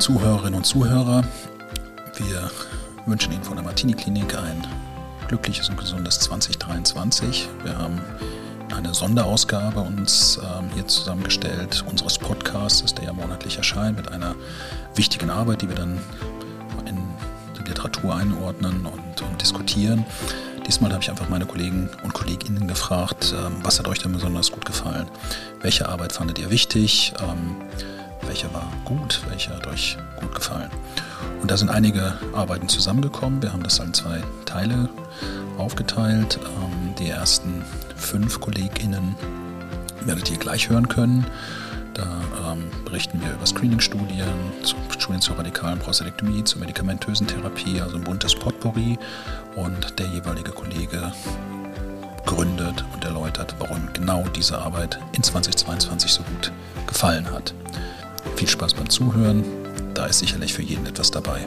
Zuhörerinnen und Zuhörer, wir wünschen Ihnen von der Martini Klinik ein glückliches und gesundes 2023. Wir haben eine Sonderausgabe uns ähm, hier zusammengestellt unseres Podcasts, der ja monatlich erscheint, mit einer wichtigen Arbeit, die wir dann in die Literatur einordnen und, und diskutieren. Diesmal habe ich einfach meine Kollegen und Kolleginnen gefragt, ähm, was hat euch denn besonders gut gefallen? Welche Arbeit fandet ihr wichtig? Ähm, welche war gut? Welche hat euch gut gefallen? Und da sind einige Arbeiten zusammengekommen. Wir haben das in zwei Teile aufgeteilt. Ähm, die ersten fünf KollegInnen werdet ihr gleich hören können. Da ähm, berichten wir über Screening-Studien, Studien zur radikalen Prostatektomie, zur medikamentösen Therapie, also ein buntes Potpourri. Und der jeweilige Kollege gründet und erläutert, warum genau diese Arbeit in 2022 so gut gefallen hat. Viel Spaß beim Zuhören, da ist sicherlich für jeden etwas dabei.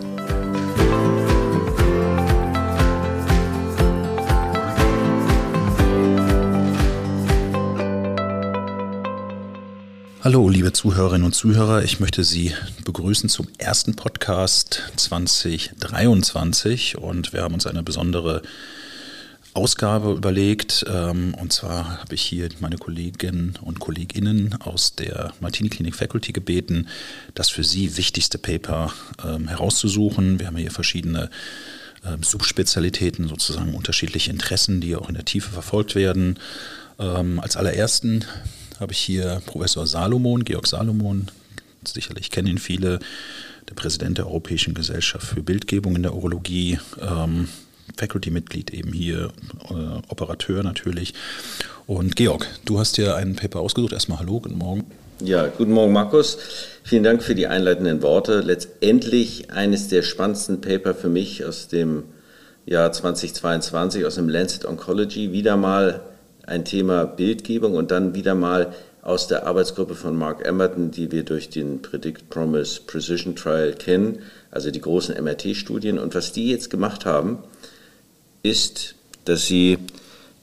Hallo, liebe Zuhörerinnen und Zuhörer. Ich möchte Sie begrüßen zum ersten Podcast 2023 und wir haben uns eine besondere Ausgabe überlegt. Ähm, und zwar habe ich hier meine Kolleginnen und Kolleginnen aus der Martini Klinik Faculty gebeten, das für Sie wichtigste Paper ähm, herauszusuchen. Wir haben hier verschiedene ähm, Subspezialitäten, sozusagen unterschiedliche Interessen, die auch in der Tiefe verfolgt werden. Als allerersten habe ich hier Professor Salomon, Georg Salomon, sicherlich kennen ihn viele, der Präsident der Europäischen Gesellschaft für Bildgebung in der Urologie, ähm, Faculty-Mitglied eben hier, äh, Operateur natürlich. Und Georg, du hast dir ein Paper ausgesucht. Erstmal hallo, guten Morgen. Ja, guten Morgen, Markus. Vielen Dank für die einleitenden Worte. Letztendlich eines der spannendsten Paper für mich aus dem Jahr 2022 aus dem Lancet Oncology. Wieder mal ein Thema Bildgebung und dann wieder mal aus der Arbeitsgruppe von Mark Emerton, die wir durch den Predict Promise Precision Trial kennen, also die großen MRT-Studien. Und was die jetzt gemacht haben, ist, dass sie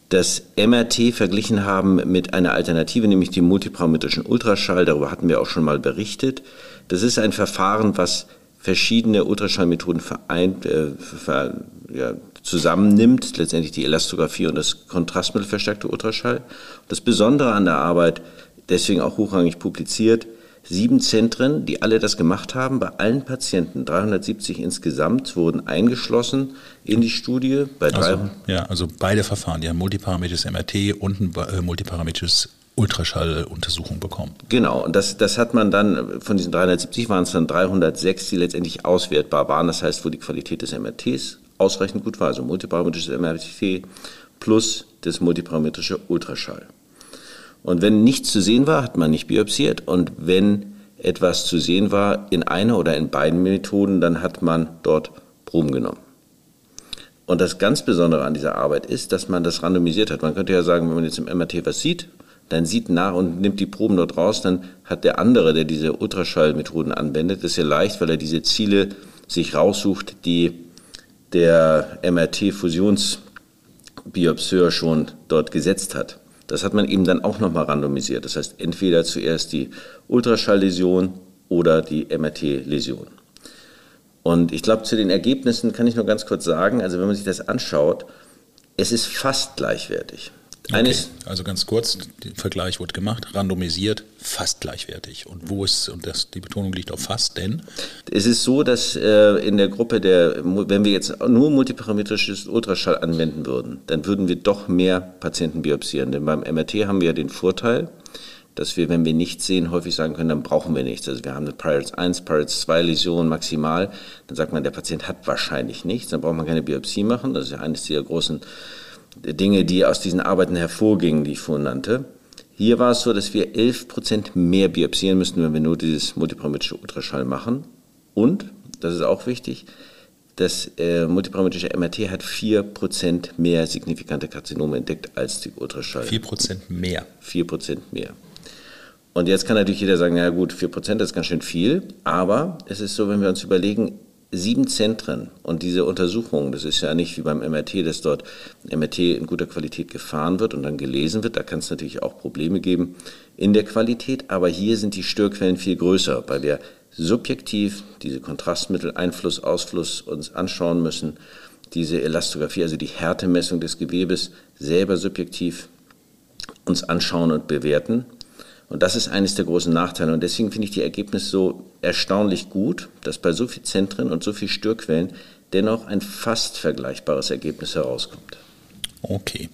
das MRT verglichen haben mit einer Alternative, nämlich dem multiparametrischen Ultraschall. Darüber hatten wir auch schon mal berichtet. Das ist ein Verfahren, was verschiedene Ultraschallmethoden vereint, äh, ver, ja, zusammennimmt, letztendlich die Elastographie und das kontrastmittelverstärkte Ultraschall. Das Besondere an der Arbeit, deswegen auch hochrangig publiziert, sieben Zentren, die alle das gemacht haben, bei allen Patienten, 370 insgesamt, wurden eingeschlossen in die Studie. Bei also, ja, also beide Verfahren, die haben multiparametrisches MRT und ein äh, multiparametrisches Ultraschalluntersuchung bekommen. Genau, und das, das hat man dann, von diesen 370 waren es dann 306, die letztendlich auswertbar waren. Das heißt, wo die Qualität des MRTs ausreichend gut war. Also multiparametrisches MRT plus das multiparametrische Ultraschall. Und wenn nichts zu sehen war, hat man nicht biopsiert. Und wenn etwas zu sehen war in einer oder in beiden Methoden, dann hat man dort Proben genommen. Und das ganz Besondere an dieser Arbeit ist, dass man das randomisiert hat. Man könnte ja sagen, wenn man jetzt im MRT was sieht, dann sieht nach und nimmt die Proben dort raus, dann hat der andere, der diese Ultraschallmethoden anwendet, das ist ja leicht, weil er diese Ziele sich raussucht, die der MRT-Fusionsbiopseur schon dort gesetzt hat. Das hat man eben dann auch nochmal randomisiert. Das heißt, entweder zuerst die Ultraschallläsion oder die MRT-Läsion. Und ich glaube, zu den Ergebnissen kann ich nur ganz kurz sagen, also wenn man sich das anschaut, es ist fast gleichwertig. Okay. Also ganz kurz, der Vergleich wurde gemacht, randomisiert, fast gleichwertig. Und wo ist, und das, die Betonung liegt auf fast, denn? Es ist so, dass äh, in der Gruppe der, wenn wir jetzt nur multiparametrisches Ultraschall anwenden würden, dann würden wir doch mehr Patienten biopsieren. Denn beim MRT haben wir ja den Vorteil, dass wir, wenn wir nichts sehen, häufig sagen können, dann brauchen wir nichts. Also wir haben eine Pirates 1, Pirates 2 Läsion maximal. Dann sagt man, der Patient hat wahrscheinlich nichts, dann braucht man keine Biopsie machen. Das ist ja eines der großen Dinge, die aus diesen Arbeiten hervorgingen, die ich vorhin nannte. Hier war es so, dass wir 11% mehr biopsieren müssten, wenn wir nur dieses multiparametrische Ultraschall machen. Und, das ist auch wichtig, das äh, multiparametrische MRT hat 4% mehr signifikante Karzinome entdeckt als die Ultraschall. 4% mehr? 4% mehr. Und jetzt kann natürlich jeder sagen, na gut, 4% ist ganz schön viel, aber es ist so, wenn wir uns überlegen, sieben Zentren und diese Untersuchungen, das ist ja nicht wie beim MRT, dass dort MRT in guter Qualität gefahren wird und dann gelesen wird, da kann es natürlich auch Probleme geben in der Qualität, aber hier sind die Störquellen viel größer, weil wir subjektiv diese Kontrastmittel, Einfluss, Ausfluss uns anschauen müssen, diese Elastographie, also die Härtemessung des Gewebes, selber subjektiv uns anschauen und bewerten. Und das ist eines der großen Nachteile. Und deswegen finde ich die Ergebnisse so erstaunlich gut, dass bei so vielen Zentren und so vielen Störquellen dennoch ein fast vergleichbares Ergebnis herauskommt. Okay.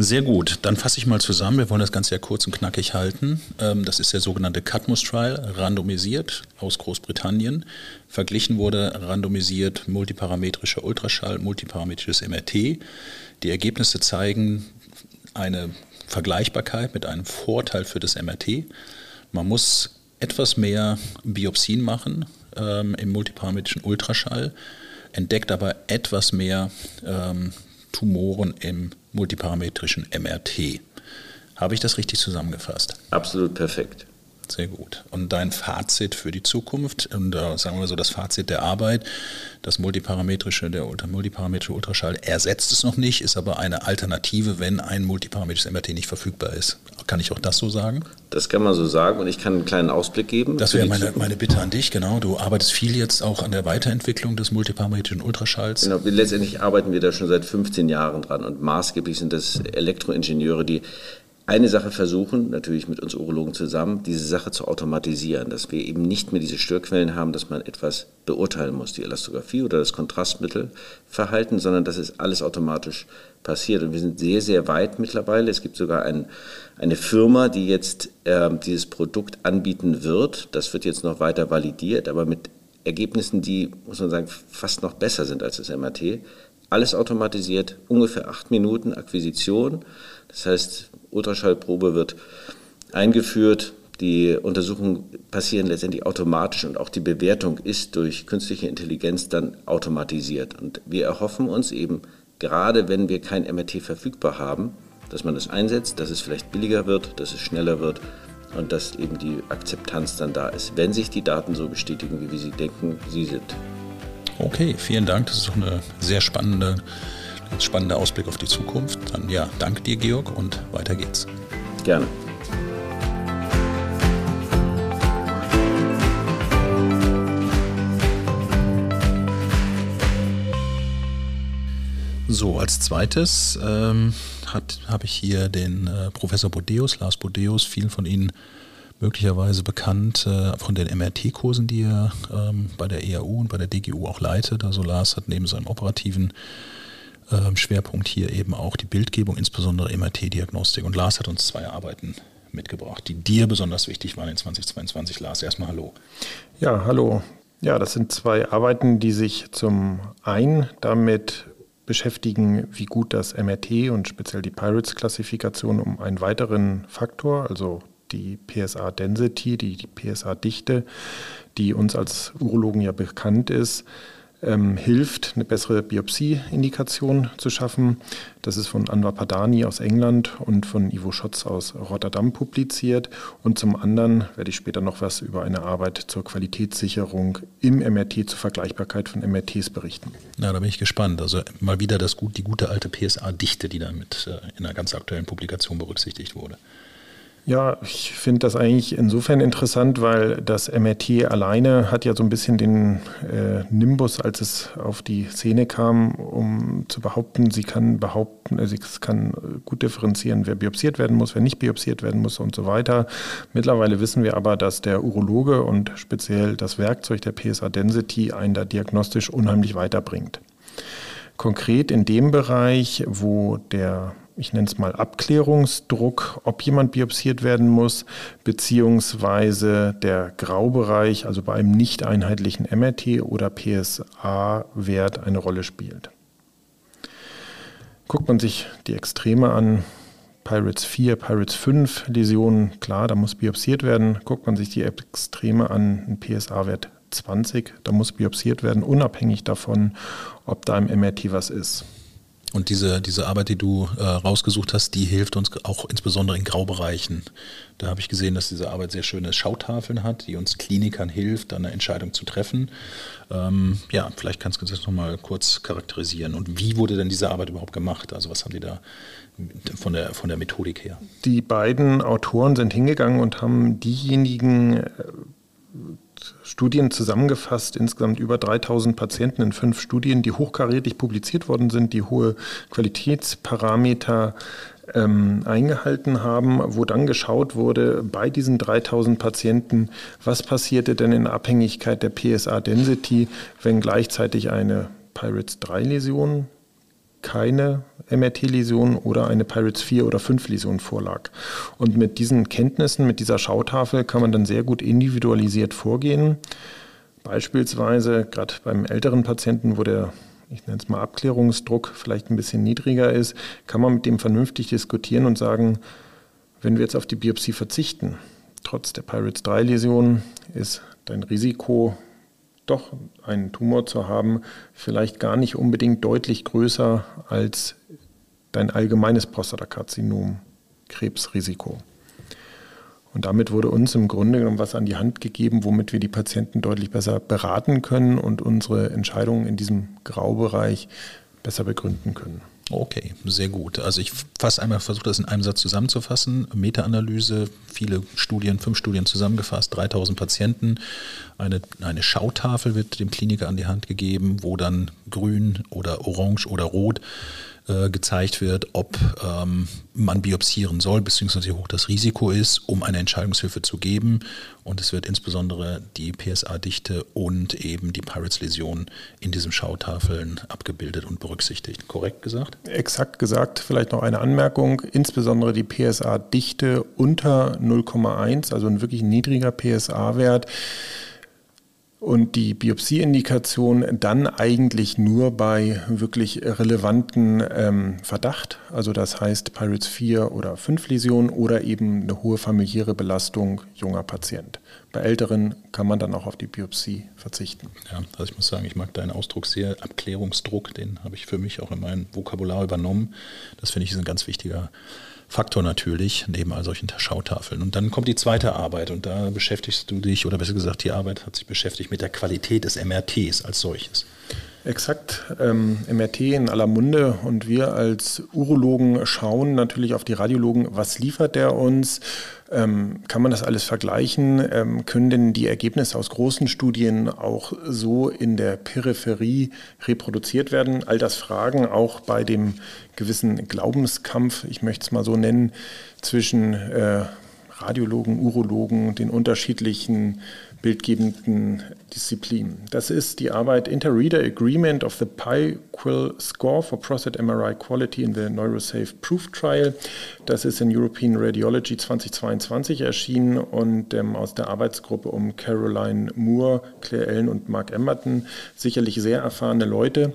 Sehr gut, dann fasse ich mal zusammen. Wir wollen das Ganze ja kurz und knackig halten. Ähm, das ist der sogenannte Cadmus Trial, randomisiert aus Großbritannien. Verglichen wurde randomisiert multiparametrischer Ultraschall, multiparametrisches MRT. Die Ergebnisse zeigen eine Vergleichbarkeit mit einem Vorteil für das MRT. Man muss etwas mehr Biopsien machen ähm, im multiparametrischen Ultraschall, entdeckt aber etwas mehr ähm, Tumoren im multiparametrischen MRT. Habe ich das richtig zusammengefasst? Absolut perfekt. Sehr gut. Und dein Fazit für die Zukunft und äh, sagen wir mal so das Fazit der Arbeit, das multiparametrische, der multiparametrische Ultraschall ersetzt es noch nicht, ist aber eine Alternative, wenn ein multiparametrisches MRT nicht verfügbar ist. Kann ich auch das so sagen? Das kann man so sagen und ich kann einen kleinen Ausblick geben. Das wäre meine, meine Bitte an dich, genau. Du arbeitest viel jetzt auch an der Weiterentwicklung des multiparametrischen Ultraschalls. Genau, letztendlich arbeiten wir da schon seit 15 Jahren dran und maßgeblich sind das Elektroingenieure, die eine Sache versuchen, natürlich mit uns Urologen zusammen, diese Sache zu automatisieren, dass wir eben nicht mehr diese Störquellen haben, dass man etwas beurteilen muss, die Elastographie oder das Kontrastmittelverhalten, sondern dass es alles automatisch passiert. Und wir sind sehr, sehr weit mittlerweile. Es gibt sogar ein, eine Firma, die jetzt äh, dieses Produkt anbieten wird. Das wird jetzt noch weiter validiert, aber mit Ergebnissen, die, muss man sagen, fast noch besser sind als das MRT. Alles automatisiert, ungefähr acht Minuten Akquisition. Das heißt, Ultraschallprobe wird eingeführt, die Untersuchungen passieren letztendlich automatisch und auch die Bewertung ist durch künstliche Intelligenz dann automatisiert. Und wir erhoffen uns eben, gerade wenn wir kein MRT verfügbar haben, dass man das einsetzt, dass es vielleicht billiger wird, dass es schneller wird und dass eben die Akzeptanz dann da ist, wenn sich die Daten so bestätigen, wie wir sie denken, sie sind. Okay, vielen Dank. Das ist doch eine sehr spannende spannender Ausblick auf die Zukunft. Dann ja, danke dir, Georg, und weiter geht's. Gerne. So, als zweites ähm, habe ich hier den äh, Professor Bodeus, Lars Bodeus, vielen von Ihnen möglicherweise bekannt äh, von den MRT-Kursen, die er ähm, bei der EAU und bei der DGU auch leitet. Also Lars hat neben seinem operativen ähm, Schwerpunkt hier eben auch die Bildgebung, insbesondere MRT-Diagnostik. Und Lars hat uns zwei Arbeiten mitgebracht, die dir besonders wichtig waren in 2022. Lars, erstmal hallo. Ja, hallo. Ja, das sind zwei Arbeiten, die sich zum einen damit beschäftigen, wie gut das MRT und speziell die Pirates-Klassifikation um einen weiteren Faktor, also die PSA-Density, die, die PSA-Dichte, die uns als Urologen ja bekannt ist, ähm, hilft, eine bessere Biopsie-Indikation zu schaffen. Das ist von Anwar Padani aus England und von Ivo Schotz aus Rotterdam publiziert. Und zum anderen werde ich später noch was über eine Arbeit zur Qualitätssicherung im MRT zur Vergleichbarkeit von MRTs berichten. Na, da bin ich gespannt. Also mal wieder das, die gute alte PSA-Dichte, die damit äh, in einer ganz aktuellen Publikation berücksichtigt wurde. Ja, ich finde das eigentlich insofern interessant, weil das MRT alleine hat ja so ein bisschen den äh, Nimbus, als es auf die Szene kam, um zu behaupten, sie kann behaupten, also es kann gut differenzieren, wer biopsiert werden muss, wer nicht biopsiert werden muss und so weiter. Mittlerweile wissen wir aber, dass der Urologe und speziell das Werkzeug der PSA Density einen da diagnostisch unheimlich weiterbringt. Konkret in dem Bereich, wo der ich nenne es mal Abklärungsdruck, ob jemand biopsiert werden muss, beziehungsweise der Graubereich, also bei einem nicht einheitlichen MRT oder PSA-Wert eine Rolle spielt. Guckt man sich die Extreme an, Pirates 4, Pirates 5 Läsionen, klar, da muss biopsiert werden. Guckt man sich die Extreme an, ein PSA-Wert 20, da muss biopsiert werden, unabhängig davon, ob da im MRT was ist. Und diese, diese Arbeit, die du äh, rausgesucht hast, die hilft uns auch insbesondere in Graubereichen. Da habe ich gesehen, dass diese Arbeit sehr schöne Schautafeln hat, die uns Klinikern hilft, eine Entscheidung zu treffen. Ähm, ja, vielleicht kannst du das nochmal kurz charakterisieren. Und wie wurde denn diese Arbeit überhaupt gemacht? Also was haben die da von der, von der Methodik her? Die beiden Autoren sind hingegangen und haben diejenigen äh, Studien zusammengefasst, insgesamt über 3000 Patienten in fünf Studien, die hochkarätig publiziert worden sind, die hohe Qualitätsparameter ähm, eingehalten haben, wo dann geschaut wurde bei diesen 3000 Patienten, was passierte denn in Abhängigkeit der PSA-Density, wenn gleichzeitig eine Pirates 3-Läsion keine MRT-Läsion oder eine Pirates 4 oder 5 Läsion vorlag. Und mit diesen Kenntnissen, mit dieser Schautafel kann man dann sehr gut individualisiert vorgehen. Beispielsweise gerade beim älteren Patienten, wo der ich nenne es mal Abklärungsdruck vielleicht ein bisschen niedriger ist, kann man mit dem vernünftig diskutieren und sagen, wenn wir jetzt auf die Biopsie verzichten, trotz der Pirates 3 Läsion ist dein Risiko doch einen Tumor zu haben, vielleicht gar nicht unbedingt deutlich größer als dein allgemeines Prostatakarzinom, Krebsrisiko. Und damit wurde uns im Grunde genommen was an die Hand gegeben, womit wir die Patienten deutlich besser beraten können und unsere Entscheidungen in diesem Graubereich besser begründen können. Okay, sehr gut. Also ich fasse einmal, versuche das in einem Satz zusammenzufassen. Meta-Analyse, viele Studien, fünf Studien zusammengefasst, 3000 Patienten. Eine, eine Schautafel wird dem Kliniker an die Hand gegeben, wo dann grün oder orange oder rot äh, gezeigt wird, ob ähm, man biopsieren soll, beziehungsweise wie hoch das Risiko ist, um eine Entscheidungshilfe zu geben. Und es wird insbesondere die PSA-Dichte und eben die Pirates-Läsion in diesen Schautafeln abgebildet und berücksichtigt. Korrekt gesagt? Exakt gesagt. Vielleicht noch eine Anmerkung. Insbesondere die PSA-Dichte unter 0,1, also ein wirklich niedriger PSA-Wert und die Biopsieindikation dann eigentlich nur bei wirklich relevanten ähm, Verdacht, also das heißt Pirates 4 oder 5 Läsionen oder eben eine hohe familiäre Belastung junger Patient. Bei älteren kann man dann auch auf die Biopsie verzichten. Ja, also ich muss sagen, ich mag deinen Ausdruck sehr, Abklärungsdruck, den habe ich für mich auch in mein Vokabular übernommen. Das finde ich ist ein ganz wichtiger Faktor natürlich, neben all solchen Schautafeln. Und dann kommt die zweite Arbeit und da beschäftigst du dich, oder besser gesagt, die Arbeit hat sich beschäftigt mit der Qualität des MRTs als solches. Exakt, ähm, MRT in aller Munde. Und wir als Urologen schauen natürlich auf die Radiologen, was liefert der uns, ähm, kann man das alles vergleichen, ähm, können denn die Ergebnisse aus großen Studien auch so in der Peripherie reproduziert werden? All das Fragen auch bei dem gewissen Glaubenskampf, ich möchte es mal so nennen, zwischen äh, Radiologen, Urologen, den unterschiedlichen bildgebenden Disziplinen. Das ist die Arbeit Interreader Agreement of the PyQuil Score for Prostate MRI Quality in the Neurosafe Proof Trial. Das ist in European Radiology 2022 erschienen und ähm, aus der Arbeitsgruppe um Caroline Moore, Claire Ellen und Mark Emberton, sicherlich sehr erfahrene Leute.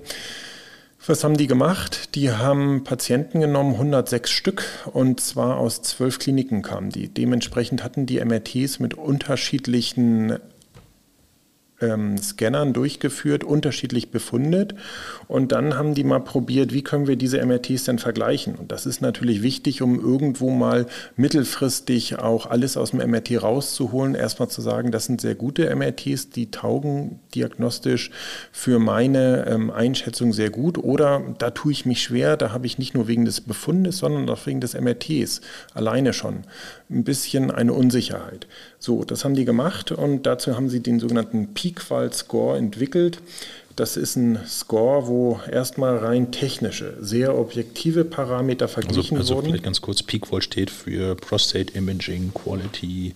Was haben die gemacht? Die haben Patienten genommen, 106 Stück, und zwar aus zwölf Kliniken kamen die. Dementsprechend hatten die MRTs mit unterschiedlichen ähm, Scannern durchgeführt, unterschiedlich befundet. Und dann haben die mal probiert, wie können wir diese MRTs denn vergleichen. Und das ist natürlich wichtig, um irgendwo mal mittelfristig auch alles aus dem MRT rauszuholen. Erstmal zu sagen, das sind sehr gute MRTs, die taugen diagnostisch für meine ähm, Einschätzung sehr gut. Oder da tue ich mich schwer, da habe ich nicht nur wegen des Befundes, sondern auch wegen des MRTs alleine schon ein bisschen eine Unsicherheit. So, das haben die gemacht und dazu haben sie den sogenannten Peak-File-Score entwickelt. Das ist ein Score, wo erstmal rein technische, sehr objektive Parameter also, verglichen also, also wurden. Vielleicht ganz kurz, Peak-Vol steht für Prostate Imaging Quality.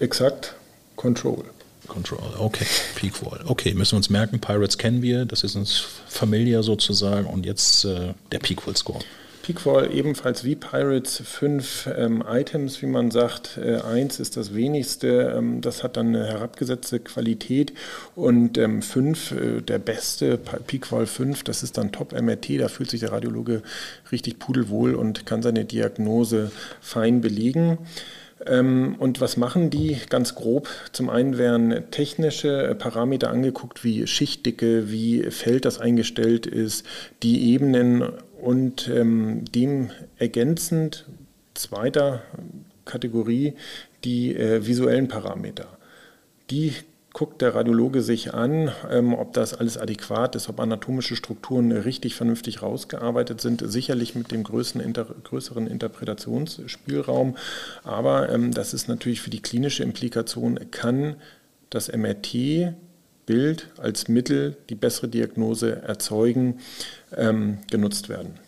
Exakt, Control. Control, okay, Peak-Vol. Okay, müssen wir uns merken, Pirates kennen wir, das ist uns familiar sozusagen und jetzt äh, der Peak-Vol-Score. Peakfall ebenfalls wie Pirates fünf ähm, Items, wie man sagt. Äh, eins ist das wenigste, ähm, das hat dann eine herabgesetzte Qualität und ähm, fünf, äh, der beste, Peakfall 5, das ist dann Top-MRT, da fühlt sich der Radiologe richtig pudelwohl und kann seine Diagnose fein belegen. Ähm, und was machen die ganz grob? Zum einen werden technische Parameter angeguckt, wie Schichtdicke, wie Feld das eingestellt ist, die Ebenen und ähm, dem ergänzend zweiter Kategorie die äh, visuellen Parameter. Die guckt der Radiologe sich an, ähm, ob das alles adäquat ist, ob anatomische Strukturen richtig vernünftig rausgearbeitet sind, sicherlich mit dem größeren, inter, größeren Interpretationsspielraum. Aber ähm, das ist natürlich für die klinische Implikation, kann das MRT-Bild als Mittel, die bessere Diagnose erzeugen, ähm, genutzt werden.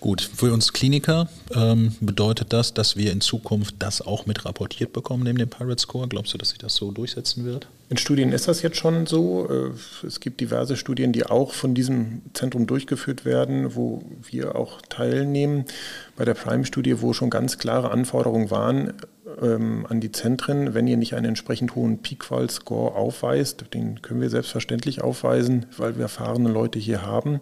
Gut, für uns Kliniker ähm, bedeutet das, dass wir in Zukunft das auch mit rapportiert bekommen neben dem Pirate Score. Glaubst du, dass sich das so durchsetzen wird? In Studien ist das jetzt schon so. Äh, es gibt diverse Studien, die auch von diesem Zentrum durchgeführt werden, wo wir auch teilnehmen. Bei der Prime-Studie, wo schon ganz klare Anforderungen waren ähm, an die Zentren, wenn ihr nicht einen entsprechend hohen Peak-File-Score aufweist, den können wir selbstverständlich aufweisen, weil wir erfahrene Leute hier haben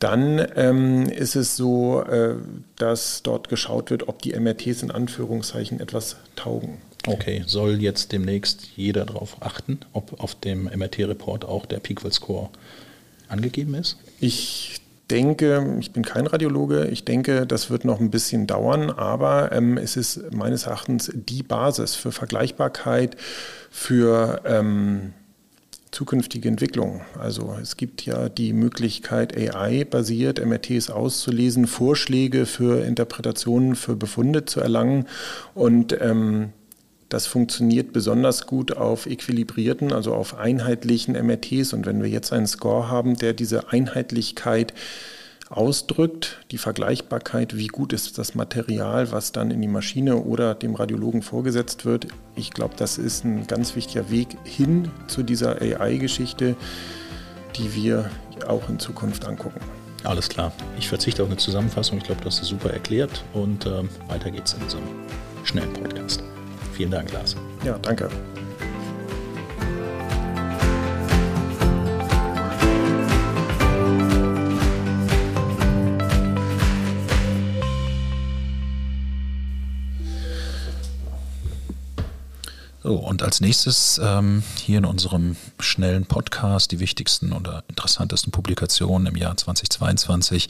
dann ähm, ist es so, äh, dass dort geschaut wird, ob die MRTs in Anführungszeichen etwas taugen. Okay, soll jetzt demnächst jeder darauf achten, ob auf dem MRT-Report auch der Peakville-Score angegeben ist? Ich denke, ich bin kein Radiologe, ich denke, das wird noch ein bisschen dauern, aber ähm, es ist meines Erachtens die Basis für Vergleichbarkeit, für ähm, zukünftige Entwicklung. Also es gibt ja die Möglichkeit, AI-basiert MRTs auszulesen, Vorschläge für Interpretationen, für Befunde zu erlangen. Und ähm, das funktioniert besonders gut auf equilibrierten, also auf einheitlichen MRTs. Und wenn wir jetzt einen Score haben, der diese Einheitlichkeit ausdrückt, die Vergleichbarkeit, wie gut ist das Material, was dann in die Maschine oder dem Radiologen vorgesetzt wird. Ich glaube, das ist ein ganz wichtiger Weg hin zu dieser AI-Geschichte, die wir auch in Zukunft angucken. Alles klar. Ich verzichte auf eine Zusammenfassung. Ich glaube, du hast es super erklärt und äh, weiter geht's in unserem schnellen Podcast. Vielen Dank, Lars. Ja, danke. So, und als nächstes ähm, hier in unserem schnellen Podcast die wichtigsten oder interessantesten Publikationen im Jahr 2022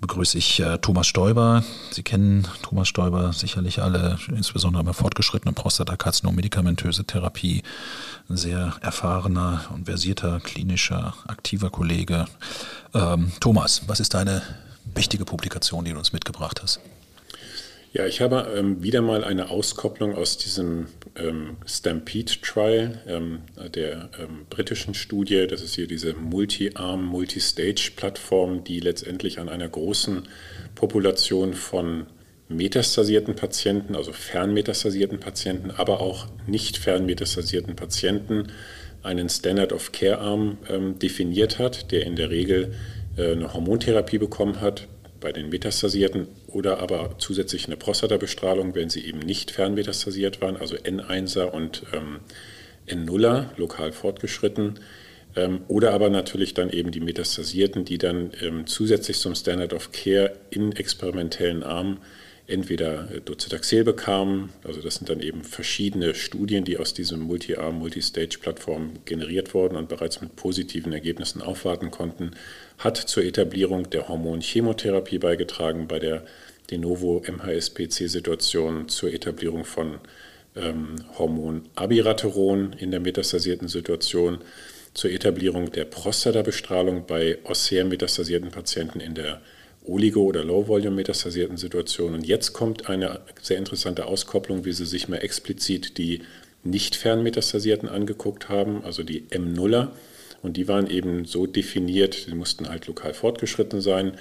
begrüße ich äh, Thomas Stoiber. Sie kennen Thomas Stoiber sicherlich alle, insbesondere bei fortgeschrittenen Prostatakarzinom, medikamentöse Therapie. Ein sehr erfahrener und versierter klinischer, aktiver Kollege. Ähm, Thomas, was ist deine wichtige Publikation, die du uns mitgebracht hast? Ja, ich habe ähm, wieder mal eine Auskopplung aus diesem ähm, Stampede Trial ähm, der ähm, britischen Studie. Das ist hier diese Multi-Arm, Multi-Stage-Plattform, die letztendlich an einer großen Population von metastasierten Patienten, also fernmetastasierten Patienten, aber auch nicht fernmetastasierten Patienten einen Standard of Care Arm ähm, definiert hat, der in der Regel äh, eine Hormontherapie bekommen hat bei den Metastasierten oder aber zusätzlich eine Prostatabestrahlung, wenn sie eben nicht fernmetastasiert waren, also N1er und ähm, N0er, lokal fortgeschritten. Ähm, oder aber natürlich dann eben die Metastasierten, die dann ähm, zusätzlich zum Standard of Care in experimentellen Armen entweder äh, Docetaxel bekamen, also das sind dann eben verschiedene Studien, die aus diesem Multi-Arm, Multi-Stage-Plattform generiert wurden und bereits mit positiven Ergebnissen aufwarten konnten, hat zur Etablierung der Hormonchemotherapie beigetragen, bei der De novo MHSPC-Situation zur Etablierung von ähm, Hormon Abiraterol in der metastasierten Situation, zur Etablierung der Prostatabestrahlung bei ossär metastasierten Patienten in der Oligo- oder Low-Volume-metastasierten Situationen. Und jetzt kommt eine sehr interessante Auskopplung, wie Sie sich mal explizit die nicht fernmetastasierten angeguckt haben, also die M0er. Und die waren eben so definiert, sie mussten halt lokal fortgeschritten sein,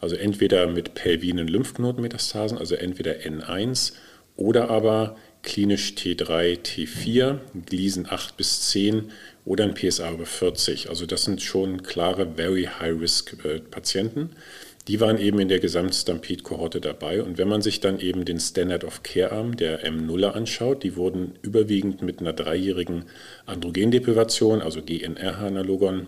also entweder mit pelvinen Lymphknotenmetastasen, also entweder N1 oder aber klinisch T3, T4, Gliesen 8 bis 10 oder ein PSA über 40. Also das sind schon klare Very High-Risk-Patienten. Äh, die waren eben in der Gesamt-Stampede-Kohorte dabei. Und wenn man sich dann eben den Standard of Care-Arm der M0er anschaut, die wurden überwiegend mit einer dreijährigen Androgendeprivation, also GNRH-Analogon,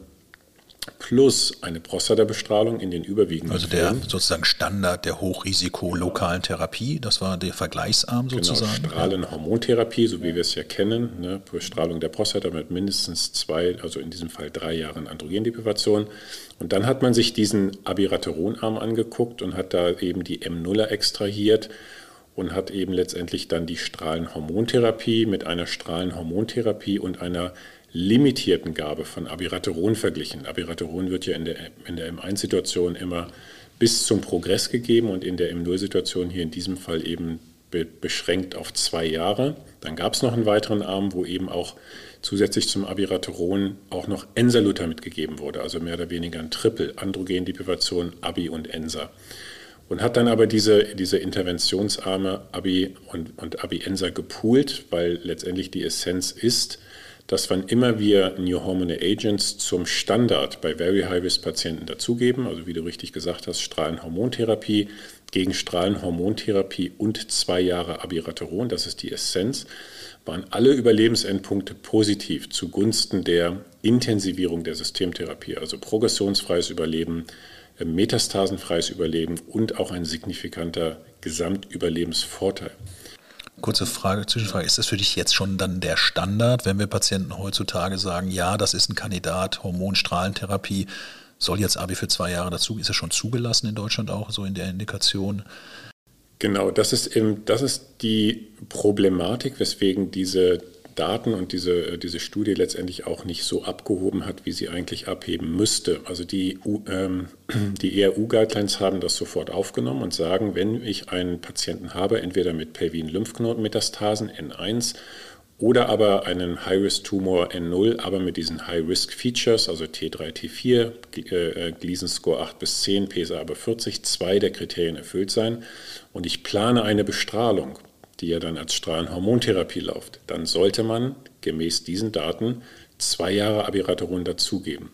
plus eine Prostatabestrahlung in den überwiegenden Also der Fällen. sozusagen Standard der Hochrisiko-lokalen Therapie, das war der Vergleichsarm genau, sozusagen. Genau, Strahlenhormontherapie, so wie wir es ja kennen, ne, Bestrahlung der Prostata mit mindestens zwei, also in diesem Fall drei Jahren Androgendeprivation. Und dann hat man sich diesen Abiraterol-Arm angeguckt und hat da eben die M0er extrahiert und hat eben letztendlich dann die Strahlenhormontherapie mit einer Strahlenhormontherapie und einer limitierten Gabe von Abiraterol verglichen. Abiraterol wird ja in der, in der M1-Situation immer bis zum Progress gegeben und in der M0-Situation hier in diesem Fall eben be beschränkt auf zwei Jahre. Dann gab es noch einen weiteren Arm, wo eben auch zusätzlich zum Abiraterol auch noch Ensalutamid mitgegeben wurde, also mehr oder weniger ein Triple, Androgendeprivation, Abi und Ensa. Und hat dann aber diese, diese Interventionsarme Abi und, und Abi-Ensa gepoolt, weil letztendlich die Essenz ist, dass wann immer wir New Hormone Agents zum Standard bei Very High-Risk-Patienten dazugeben, also wie du richtig gesagt hast, Strahlenhormontherapie gegen Strahlenhormontherapie und zwei Jahre Abiraterol, das ist die Essenz, waren alle Überlebensendpunkte positiv zugunsten der Intensivierung der Systemtherapie, also progressionsfreies Überleben, äh, metastasenfreies Überleben und auch ein signifikanter Gesamtüberlebensvorteil. Kurze Frage, Zwischenfrage. Ist das für dich jetzt schon dann der Standard, wenn wir Patienten heutzutage sagen, ja, das ist ein Kandidat, Hormonstrahlentherapie, soll jetzt ABI für zwei Jahre dazu, ist es schon zugelassen in Deutschland auch, so in der Indikation? Genau, das ist, eben, das ist die Problematik, weswegen diese Daten und diese, diese Studie letztendlich auch nicht so abgehoben hat, wie sie eigentlich abheben müsste. Also die, ähm, die ERU-Guidelines haben das sofort aufgenommen und sagen, wenn ich einen Patienten habe, entweder mit Pelvin-Lymphknotenmetastasen N1 oder aber einen High-Risk-Tumor N0, aber mit diesen High-Risk-Features, also T3, T4, äh, Gleason Score 8 bis 10, PSA aber 40, zwei der Kriterien erfüllt sein und ich plane eine Bestrahlung, die ja dann als Strahlenhormontherapie läuft, dann sollte man gemäß diesen Daten zwei Jahre Abiraterol dazugeben.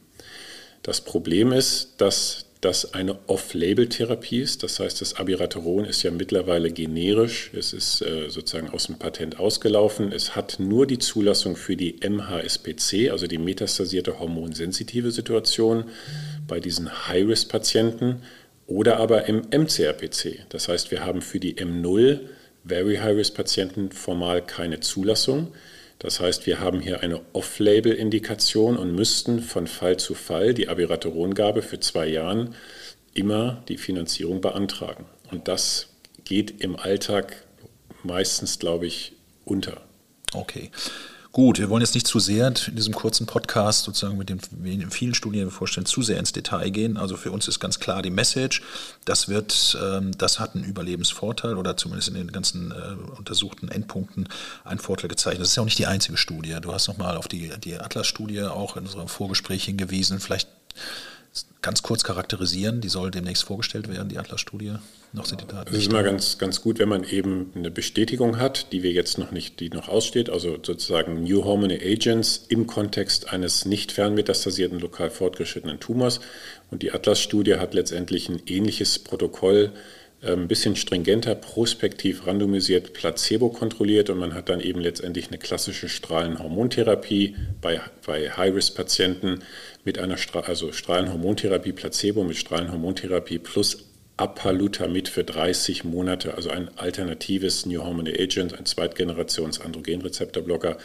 Das Problem ist, dass das eine Off-Label-Therapie ist. Das heißt, das Abiraterol ist ja mittlerweile generisch. Es ist äh, sozusagen aus dem Patent ausgelaufen. Es hat nur die Zulassung für die MHSPC, also die metastasierte hormonsensitive Situation bei diesen High-Risk-Patienten oder aber im MCRPC. Das heißt, wir haben für die M0 Very High-Risk-Patienten formal keine Zulassung. Das heißt, wir haben hier eine Off-Label-Indikation und müssten von Fall zu Fall die Abiraterol-Gabe für zwei Jahre immer die Finanzierung beantragen. Und das geht im Alltag meistens, glaube ich, unter. Okay. Gut, wir wollen jetzt nicht zu sehr in diesem kurzen Podcast, sozusagen mit den vielen Studien, die wir vorstellen, zu sehr ins Detail gehen. Also für uns ist ganz klar die Message, das wird, ähm, das hat einen Überlebensvorteil oder zumindest in den ganzen äh, untersuchten Endpunkten einen Vorteil gezeigt. Das ist ja auch nicht die einzige Studie. Du hast nochmal auf die, die Atlas-Studie auch in unserem Vorgespräch hingewiesen. Vielleicht ganz kurz charakterisieren. Die soll demnächst vorgestellt werden, die Atlas-Studie. Noch sind die Daten. Es ist immer ganz, ganz gut, wenn man eben eine Bestätigung hat, die wir jetzt noch nicht, die noch aussteht, also sozusagen New Hormone Agents im Kontext eines nicht fernmetastasierten, lokal fortgeschrittenen Tumors. Und die Atlas-Studie hat letztendlich ein ähnliches Protokoll ein ähm, bisschen stringenter, prospektiv randomisiert, placebo kontrolliert und man hat dann eben letztendlich eine klassische Strahlenhormontherapie bei, bei High-Risk-Patienten mit einer Stra also Strahlenhormontherapie, Placebo mit Strahlenhormontherapie plus Apalutamid für 30 Monate, also ein alternatives New Hormone Agent, ein Zweitgenerations Androgenrezeptorblocker,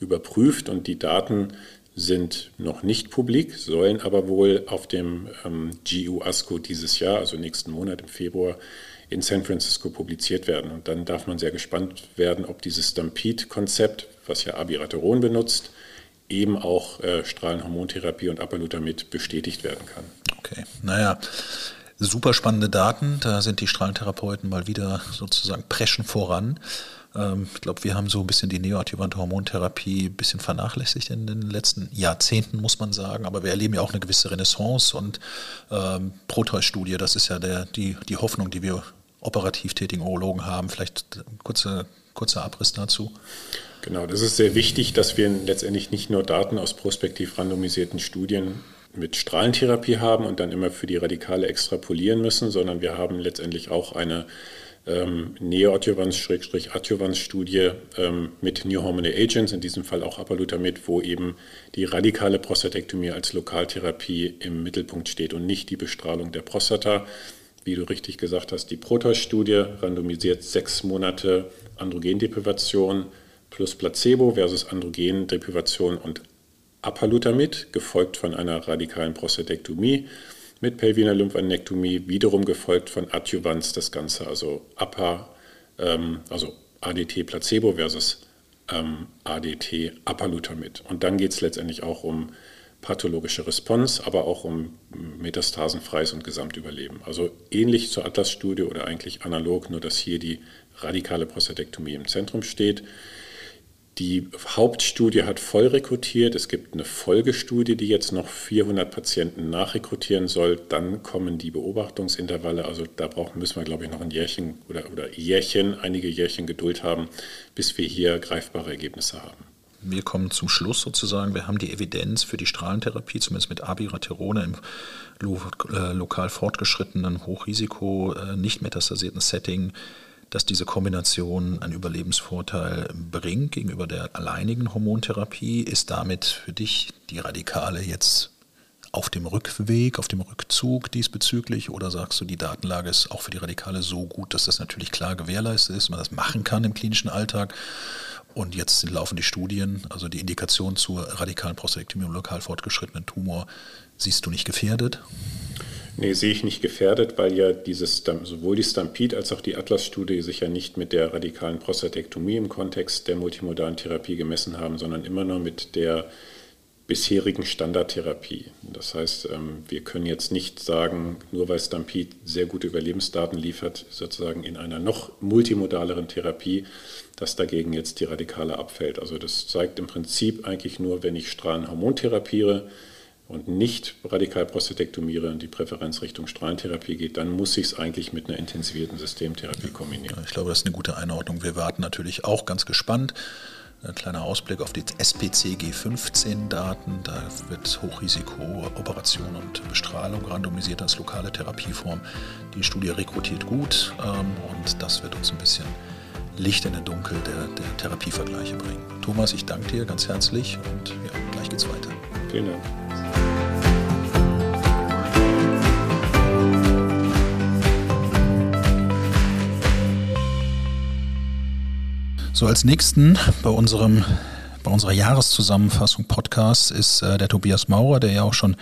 überprüft und die Daten sind noch nicht publik, sollen aber wohl auf dem ähm, GU ASCO dieses Jahr, also nächsten Monat im Februar, in San Francisco publiziert werden. Und dann darf man sehr gespannt werden, ob dieses Stampede-Konzept, was ja Abiraterol benutzt, eben auch äh, Strahlenhormontherapie und Apalutamid bestätigt werden kann. Okay, naja, super spannende Daten. Da sind die Strahlentherapeuten mal wieder sozusagen preschen voran. Ähm, ich glaube, wir haben so ein bisschen die neoadjuvante Hormontherapie ein bisschen vernachlässigt in den letzten Jahrzehnten, muss man sagen. Aber wir erleben ja auch eine gewisse Renaissance und ähm, Proteus-Studie, das ist ja der, die, die Hoffnung, die wir operativ tätigen Urologen haben. Vielleicht kurze, kurzer Abriss dazu. Genau, das ist sehr wichtig, dass wir letztendlich nicht nur Daten aus prospektiv randomisierten Studien mit Strahlentherapie haben und dann immer für die Radikale extrapolieren müssen, sondern wir haben letztendlich auch eine ähm, Neoadjuvans-Adjuvans-Studie ähm, mit New Hormone Agents, in diesem Fall auch Apalutamid, wo eben die radikale Prostatektomie als Lokaltherapie im Mittelpunkt steht und nicht die Bestrahlung der Prostata. Wie du richtig gesagt hast, die Proteus-Studie randomisiert sechs Monate Androgendeprivation plus Placebo versus Androgendeprivation und Apalutamid, gefolgt von einer radikalen Prostatektomie mit pelviner Lymphanektomie, wiederum gefolgt von Adjuvanz das Ganze, also APA, ähm, also ADT Placebo versus ähm, ADT Apalutamid. Und dann geht es letztendlich auch um pathologische Response, aber auch um metastasenfreies und Gesamtüberleben. Also ähnlich zur Atlas-Studie oder eigentlich analog, nur dass hier die radikale Prostatektomie im Zentrum steht. Die Hauptstudie hat voll rekrutiert. Es gibt eine Folgestudie, die jetzt noch 400 Patienten nachrekrutieren soll. Dann kommen die Beobachtungsintervalle. Also da brauchen, müssen wir, glaube ich, noch ein Jährchen oder, oder Jährchen, einige Jährchen Geduld haben, bis wir hier greifbare Ergebnisse haben. Wir kommen zum Schluss sozusagen. Wir haben die Evidenz für die Strahlentherapie, zumindest mit Abiraterone im äh, lokal fortgeschrittenen Hochrisiko, äh, nicht metastasierten Setting dass diese Kombination einen Überlebensvorteil bringt gegenüber der alleinigen Hormontherapie. Ist damit für dich die Radikale jetzt auf dem Rückweg, auf dem Rückzug diesbezüglich oder sagst du, die Datenlage ist auch für die Radikale so gut, dass das natürlich klar gewährleistet ist, man das machen kann im klinischen Alltag? Und jetzt laufen die Studien, also die Indikation zur radikalen Prostatektomie im lokal fortgeschrittenen Tumor, siehst du nicht gefährdet? Nee, sehe ich nicht gefährdet, weil ja dieses, sowohl die Stampede als auch die Atlas-Studie sich ja nicht mit der radikalen Prostatektomie im Kontext der multimodalen Therapie gemessen haben, sondern immer nur mit der bisherigen Standardtherapie. Das heißt, ähm, wir können jetzt nicht sagen, nur weil Stampede sehr gute Überlebensdaten liefert, sozusagen in einer noch multimodaleren Therapie, dass dagegen jetzt die Radikale abfällt. Also das zeigt im Prinzip eigentlich nur, wenn ich Strahlenhormon therapiere, und nicht radikal prostatektomiere und die Präferenz Richtung Strahlentherapie geht, dann muss ich es eigentlich mit einer intensivierten Systemtherapie kombinieren. Ich glaube, das ist eine gute Einordnung. Wir warten natürlich auch ganz gespannt. Ein kleiner Ausblick auf die SPCG15-Daten. Da wird Hochrisiko-Operation und Bestrahlung randomisiert als lokale Therapieform. Die Studie rekrutiert gut ähm, und das wird uns ein bisschen Licht in den Dunkel der, der Therapievergleiche bringen. Thomas, ich danke dir ganz herzlich und ja, gleich geht's weiter. Vielen Dank. So, als nächsten bei unserem bei unserer Jahreszusammenfassung Podcast ist äh, der Tobias Maurer, der ja auch schon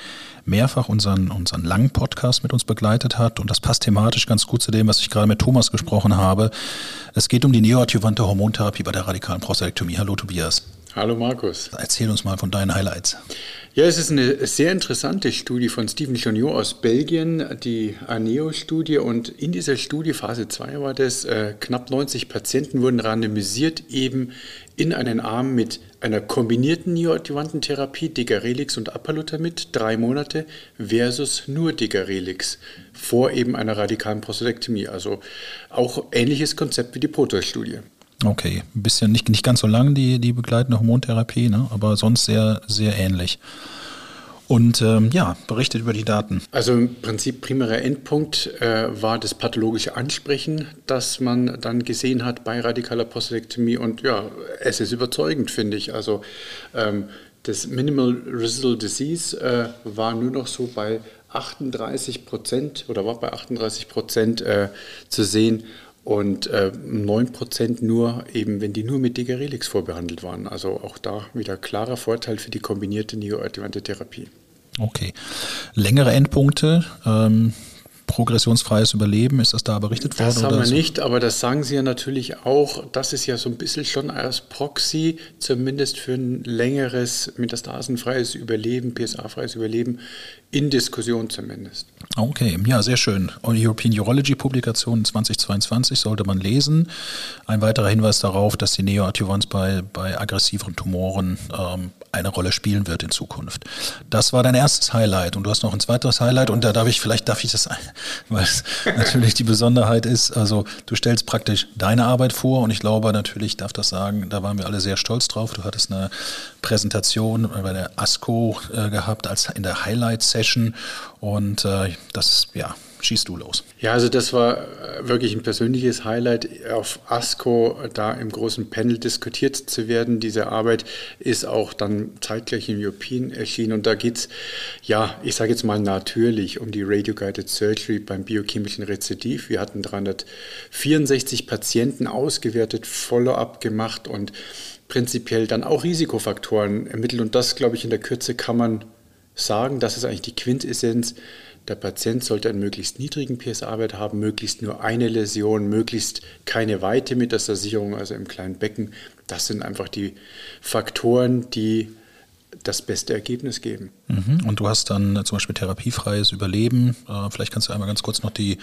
mehrfach unseren, unseren langen Podcast mit uns begleitet hat. Und das passt thematisch ganz gut zu dem, was ich gerade mit Thomas gesprochen habe. Es geht um die neoadjuvante Hormontherapie bei der radikalen Prostatektomie. Hallo Tobias. Hallo Markus. Erzähl uns mal von deinen Highlights. Ja, es ist eine sehr interessante Studie von Stephen Choniot aus Belgien, die ANEO-Studie. Und in dieser Studie, Phase 2 war das, äh, knapp 90 Patienten wurden randomisiert eben in einen Arm mit einer kombinierten neoadjuvanten Therapie, Degarelix und Apalutamid, drei Monate, versus nur Degarelix vor eben einer radikalen Prostatektomie. Also auch ähnliches Konzept wie die Protos-Studie. Okay, ein bisschen nicht, nicht ganz so lang die, die begleitende Hormontherapie, ne? aber sonst sehr, sehr ähnlich. Und ähm, ja, berichtet über die Daten. Also im Prinzip primärer Endpunkt äh, war das pathologische Ansprechen, das man dann gesehen hat bei radikaler Prostatektomie. Und ja, es ist überzeugend, finde ich. Also ähm, das Minimal Residual Disease äh, war nur noch so bei 38 Prozent oder war bei 38 Prozent äh, zu sehen und äh, 9% nur eben, wenn die nur mit Degarelix vorbehandelt waren. Also auch da wieder klarer Vorteil für die kombinierte neoadjuvante Therapie. Okay. Längere Endpunkte, ähm, progressionsfreies Überleben, ist das da berichtet worden? Das haben wir so? nicht, aber das sagen Sie ja natürlich auch. Das ist ja so ein bisschen schon als Proxy, zumindest für ein längeres metastasenfreies Überleben, PSA-freies Überleben, in Diskussion zumindest. Okay, ja, sehr schön. European Urology Publikation 2022 sollte man lesen. Ein weiterer Hinweis darauf, dass die Neoadjuvans bei, bei aggressiveren Tumoren ähm, eine Rolle spielen wird in Zukunft. Das war dein erstes Highlight und du hast noch ein zweites Highlight und da darf ich, vielleicht darf ich das, weil es natürlich die Besonderheit ist, also du stellst praktisch deine Arbeit vor und ich glaube natürlich, darf das sagen, da waren wir alle sehr stolz drauf. Du hattest eine Präsentation bei der ASCO äh, gehabt als in der Highlight-Session und äh, das, ja, schießt du los. Ja, also das war äh, wirklich ein persönliches Highlight, auf ASCO da im großen Panel diskutiert zu werden. Diese Arbeit ist auch dann zeitgleich im European erschienen und da geht es, ja, ich sage jetzt mal natürlich um die Radio-Guided Surgery beim biochemischen Rezidiv. Wir hatten 364 Patienten ausgewertet, Follow-up gemacht und prinzipiell dann auch Risikofaktoren ermittelt. Und das, glaube ich, in der Kürze kann man sagen, das ist eigentlich die Quintessenz. Der Patient sollte einen möglichst niedrigen PSA-Wert haben, möglichst nur eine Läsion, möglichst keine Weite Metastatisierung, also im kleinen Becken. Das sind einfach die Faktoren, die das beste Ergebnis geben. Mhm. Und du hast dann äh, zum Beispiel therapiefreies Überleben. Äh, vielleicht kannst du einmal ganz kurz noch die,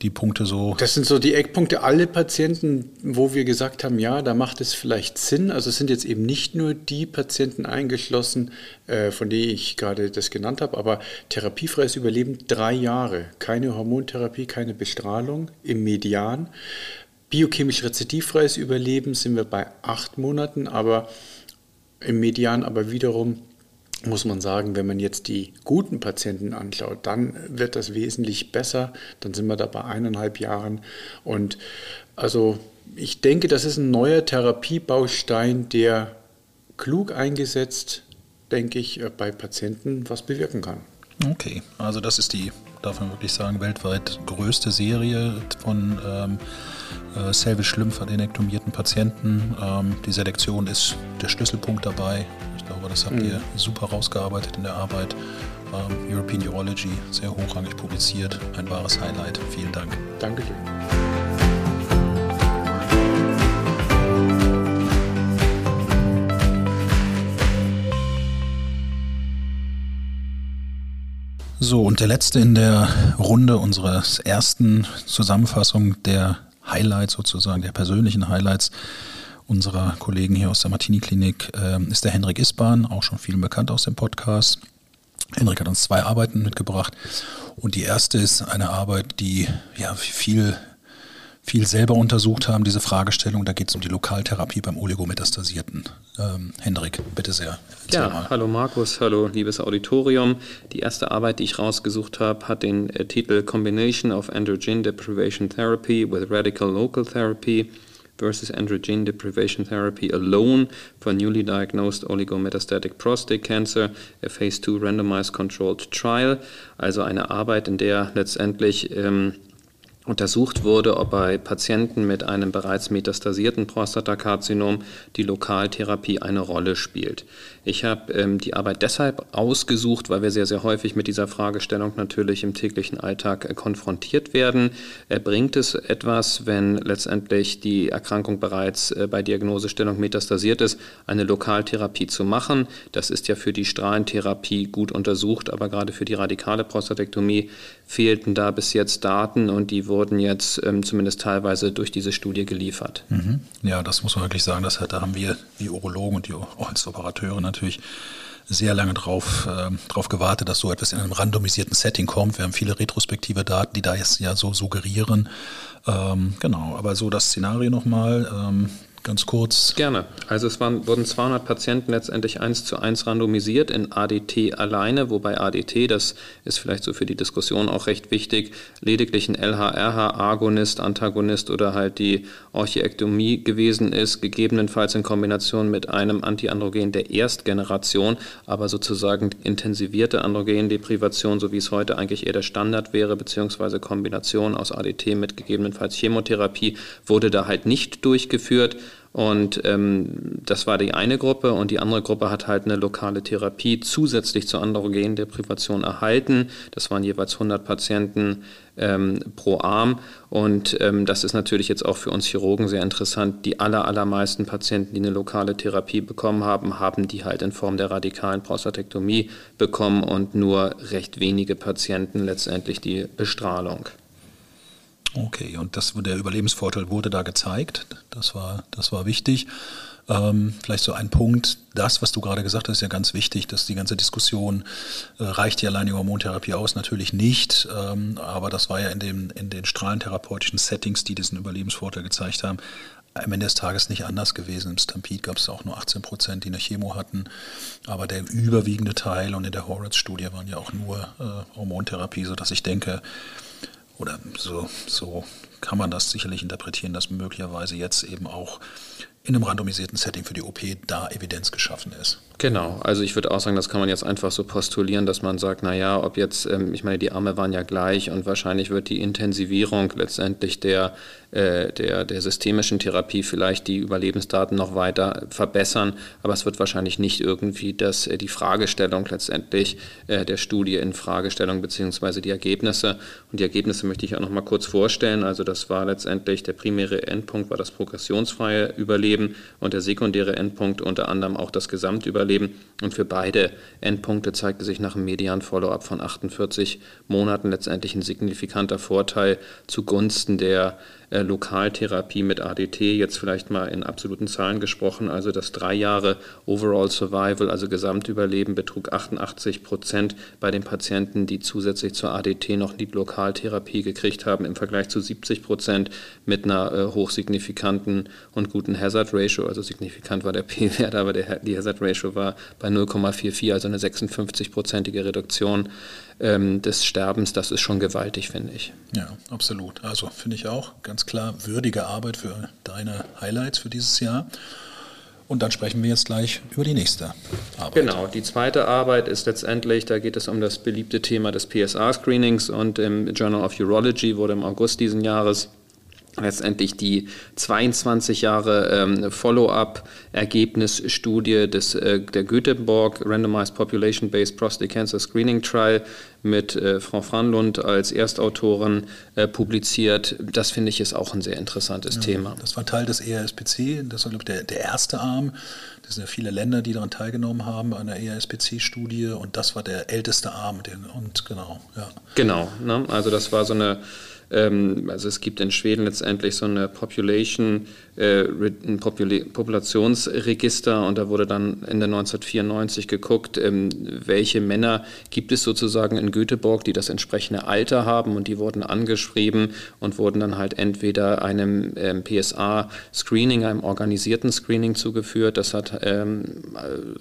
die Punkte so. Das sind so die Eckpunkte. Alle Patienten, wo wir gesagt haben, ja, da macht es vielleicht Sinn. Also es sind jetzt eben nicht nur die Patienten eingeschlossen, äh, von denen ich gerade das genannt habe, aber therapiefreies Überleben drei Jahre. Keine Hormontherapie, keine Bestrahlung im Median. Biochemisch rezidivfreies Überleben sind wir bei acht Monaten, aber im Median aber wiederum muss man sagen, wenn man jetzt die guten Patienten anschaut, dann wird das wesentlich besser. Dann sind wir da bei eineinhalb Jahren. Und also ich denke, das ist ein neuer Therapiebaustein, der klug eingesetzt, denke ich, bei Patienten was bewirken kann. Okay, also das ist die, darf man wirklich sagen, weltweit größte Serie von ähm, äh, Selvish lymphadenektomierten Patienten. Ähm, die Selektion ist der Schlüsselpunkt dabei. Ich glaube, das habt mhm. ihr super rausgearbeitet in der Arbeit. Ähm, European Urology, sehr hochrangig publiziert. Ein wahres Highlight. Vielen Dank. Danke dir. So, und der letzte in der Runde unseres ersten Zusammenfassung der Highlights sozusagen, der persönlichen Highlights unserer Kollegen hier aus der Martini-Klinik äh, ist der Henrik Isbahn, auch schon vielen bekannt aus dem Podcast. Henrik hat uns zwei Arbeiten mitgebracht und die erste ist eine Arbeit, die ja viel viel selber untersucht haben, diese Fragestellung. Da geht es um die Lokaltherapie beim Oligometastasierten. Ähm, Hendrik, bitte sehr. Ja, mal. hallo Markus, hallo liebes Auditorium. Die erste Arbeit, die ich rausgesucht habe, hat den äh, Titel Combination of Androgen Deprivation Therapy with Radical Local Therapy versus Androgen Deprivation Therapy alone for newly diagnosed oligometastatic prostate cancer, a Phase 2 randomized controlled trial. Also eine Arbeit, in der letztendlich ähm, untersucht wurde, ob bei Patienten mit einem bereits metastasierten Prostatakarzinom die Lokaltherapie eine Rolle spielt. Ich habe ähm, die Arbeit deshalb ausgesucht, weil wir sehr, sehr häufig mit dieser Fragestellung natürlich im täglichen Alltag äh, konfrontiert werden. Äh, bringt es etwas, wenn letztendlich die Erkrankung bereits äh, bei Diagnosestellung metastasiert ist, eine Lokaltherapie zu machen? Das ist ja für die Strahlentherapie gut untersucht, aber gerade für die radikale Prostatektomie fehlten da bis jetzt Daten und die wurden jetzt ähm, zumindest teilweise durch diese Studie geliefert. Mhm. Ja, das muss man wirklich sagen. Das, da haben wir, die Urologen und die auch als Operateure natürlich sehr lange drauf, äh, gewartet, dass so etwas in einem randomisierten Setting kommt. Wir haben viele retrospektive Daten, die da jetzt ja so suggerieren. Ähm, genau, aber so das Szenario nochmal. Ähm, ganz kurz? Gerne. Also es waren, wurden 200 Patienten letztendlich eins zu eins randomisiert in ADT alleine, wobei ADT, das ist vielleicht so für die Diskussion auch recht wichtig, lediglich ein LHRH-Agonist, Antagonist oder halt die Orchiektomie gewesen ist, gegebenenfalls in Kombination mit einem Antiandrogen der Erstgeneration, aber sozusagen intensivierte Androgendeprivation, so wie es heute eigentlich eher der Standard wäre, beziehungsweise Kombination aus ADT mit gegebenenfalls Chemotherapie, wurde da halt nicht durchgeführt. Und ähm, das war die eine Gruppe und die andere Gruppe hat halt eine lokale Therapie zusätzlich zur Androgendeprivation erhalten. Das waren jeweils 100 Patienten ähm, pro Arm und ähm, das ist natürlich jetzt auch für uns Chirurgen sehr interessant. Die aller, allermeisten Patienten, die eine lokale Therapie bekommen haben, haben die halt in Form der radikalen Prostatektomie bekommen und nur recht wenige Patienten letztendlich die Bestrahlung. Okay, und das, der Überlebensvorteil wurde da gezeigt. Das war, das war wichtig. Ähm, vielleicht so ein Punkt, das, was du gerade gesagt hast, ist ja ganz wichtig, dass die ganze Diskussion, äh, reicht die alleine Hormontherapie aus? Natürlich nicht, ähm, aber das war ja in, dem, in den strahlentherapeutischen Settings, die diesen Überlebensvorteil gezeigt haben, am Ende des Tages nicht anders gewesen. Im Stampede gab es auch nur 18 Prozent, die eine Chemo hatten, aber der überwiegende Teil und in der Horrocks-Studie waren ja auch nur äh, Hormontherapie, sodass ich denke, oder so, so kann man das sicherlich interpretieren, dass möglicherweise jetzt eben auch in einem randomisierten Setting für die OP da Evidenz geschaffen ist. Genau, also ich würde auch sagen, das kann man jetzt einfach so postulieren, dass man sagt, naja, ob jetzt, ähm, ich meine, die Arme waren ja gleich und wahrscheinlich wird die Intensivierung letztendlich der, äh, der, der systemischen Therapie vielleicht die Überlebensdaten noch weiter verbessern, aber es wird wahrscheinlich nicht irgendwie das, äh, die Fragestellung letztendlich äh, der Studie in Fragestellung beziehungsweise die Ergebnisse. Und die Ergebnisse möchte ich auch noch mal kurz vorstellen. Also das war letztendlich der primäre Endpunkt, war das progressionsfreie Überleben und der sekundäre Endpunkt unter anderem auch das Gesamtüberleben. Und für beide Endpunkte zeigte sich nach einem Median-Follow-up von 48 Monaten letztendlich ein signifikanter Vorteil zugunsten der äh, Lokaltherapie mit ADT, jetzt vielleicht mal in absoluten Zahlen gesprochen, also das drei Jahre Overall Survival, also Gesamtüberleben, betrug 88 Prozent bei den Patienten, die zusätzlich zur ADT noch die Lokaltherapie gekriegt haben, im Vergleich zu 70 Prozent mit einer äh, hochsignifikanten und guten Hazard Ratio. Also signifikant war der P-Wert, aber der, die Hazard Ratio war bei 0,44, also eine 56-prozentige Reduktion ähm, des Sterbens. Das ist schon gewaltig, finde ich. Ja, absolut. Also finde ich auch ganz klar würdige Arbeit für deine Highlights für dieses Jahr. Und dann sprechen wir jetzt gleich über die nächste Arbeit. Genau, die zweite Arbeit ist letztendlich, da geht es um das beliebte Thema des PSA-Screenings und im Journal of Urology wurde im August diesen Jahres letztendlich die 22 Jahre ähm, Follow-up-Ergebnisstudie des, äh, der Göteborg Randomized Population-Based Prostate Cancer Screening Trial mit äh, Frau Franlund als Erstautorin äh, publiziert. Das finde ich ist auch ein sehr interessantes ja, Thema. Das war Teil des ERSPC, das war glaube ich der, der erste Arm. Das sind ja viele Länder, die daran teilgenommen haben an der ERSPC-Studie und das war der älteste Arm. Den, und genau, ja. Genau, ne? also das war so eine ähm, also es gibt in Schweden letztendlich so eine Population, äh, ein Populationsregister und da wurde dann Ende 1994 geguckt, ähm, welche Männer gibt es sozusagen in Göteborg, die das entsprechende Alter haben und die wurden angeschrieben und wurden dann halt entweder einem ähm, PSA-Screening, einem organisierten Screening zugeführt. Das hat ähm,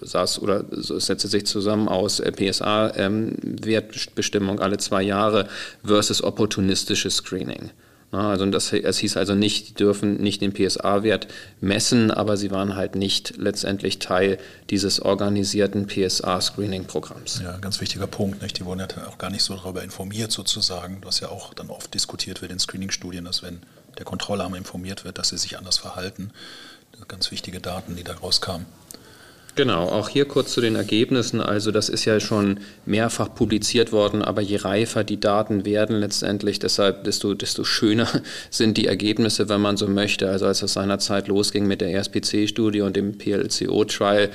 saß oder setzte sich zusammen aus äh, PSA-Wertbestimmung ähm, alle zwei Jahre versus opportunistisches Screening. Also das, es hieß also nicht, die dürfen nicht den PSA-Wert messen, aber sie waren halt nicht letztendlich Teil dieses organisierten PSA-Screening-Programms. Ja, ganz wichtiger Punkt. Nicht? Die wurden ja auch gar nicht so darüber informiert sozusagen, was ja auch dann oft diskutiert wird in Screening-Studien, dass wenn der Kontrollarm informiert wird, dass sie sich anders verhalten. Ganz wichtige Daten, die da rauskamen. Genau, auch hier kurz zu den Ergebnissen. Also das ist ja schon mehrfach publiziert worden, aber je reifer die Daten werden letztendlich, deshalb desto, desto schöner sind die Ergebnisse, wenn man so möchte. Also als es seinerzeit losging mit der RSPC-Studie und dem PLCO-Trial,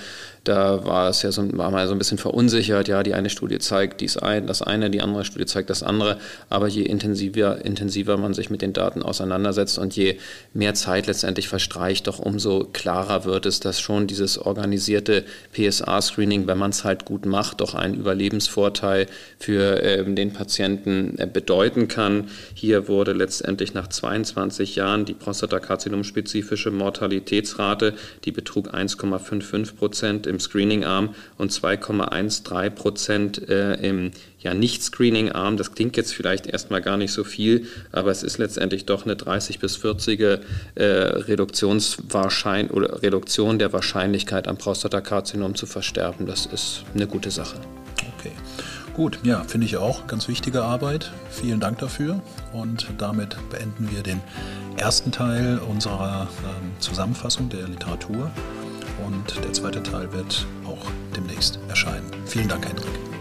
da war es ja so, war man so ein bisschen verunsichert. Ja, die eine Studie zeigt dies ein, das eine, die andere Studie zeigt das andere. Aber je intensiver, intensiver man sich mit den Daten auseinandersetzt und je mehr Zeit letztendlich verstreicht, doch umso klarer wird es, dass schon dieses organisierte PSA-Screening, wenn man es halt gut macht, doch einen Überlebensvorteil für ähm, den Patienten äh, bedeuten kann. Hier wurde letztendlich nach 22 Jahren die Prostatakarzinom-spezifische Mortalitätsrate, die betrug 1,55 Prozent im Screening-Arm und 2,13 Prozent äh, im ja, Nicht-Screening-Arm. Das klingt jetzt vielleicht erstmal gar nicht so viel, aber es ist letztendlich doch eine 30 bis 40 äh, Reduktionswahrschein oder Reduktion der Wahrscheinlichkeit am Prostatakarzinom zu versterben. Das ist eine gute Sache. Okay. Gut, ja, finde ich auch. Ganz wichtige Arbeit. Vielen Dank dafür. Und damit beenden wir den ersten Teil unserer ähm, Zusammenfassung der Literatur und der zweite Teil wird auch demnächst erscheinen. Vielen Dank, Hendrik.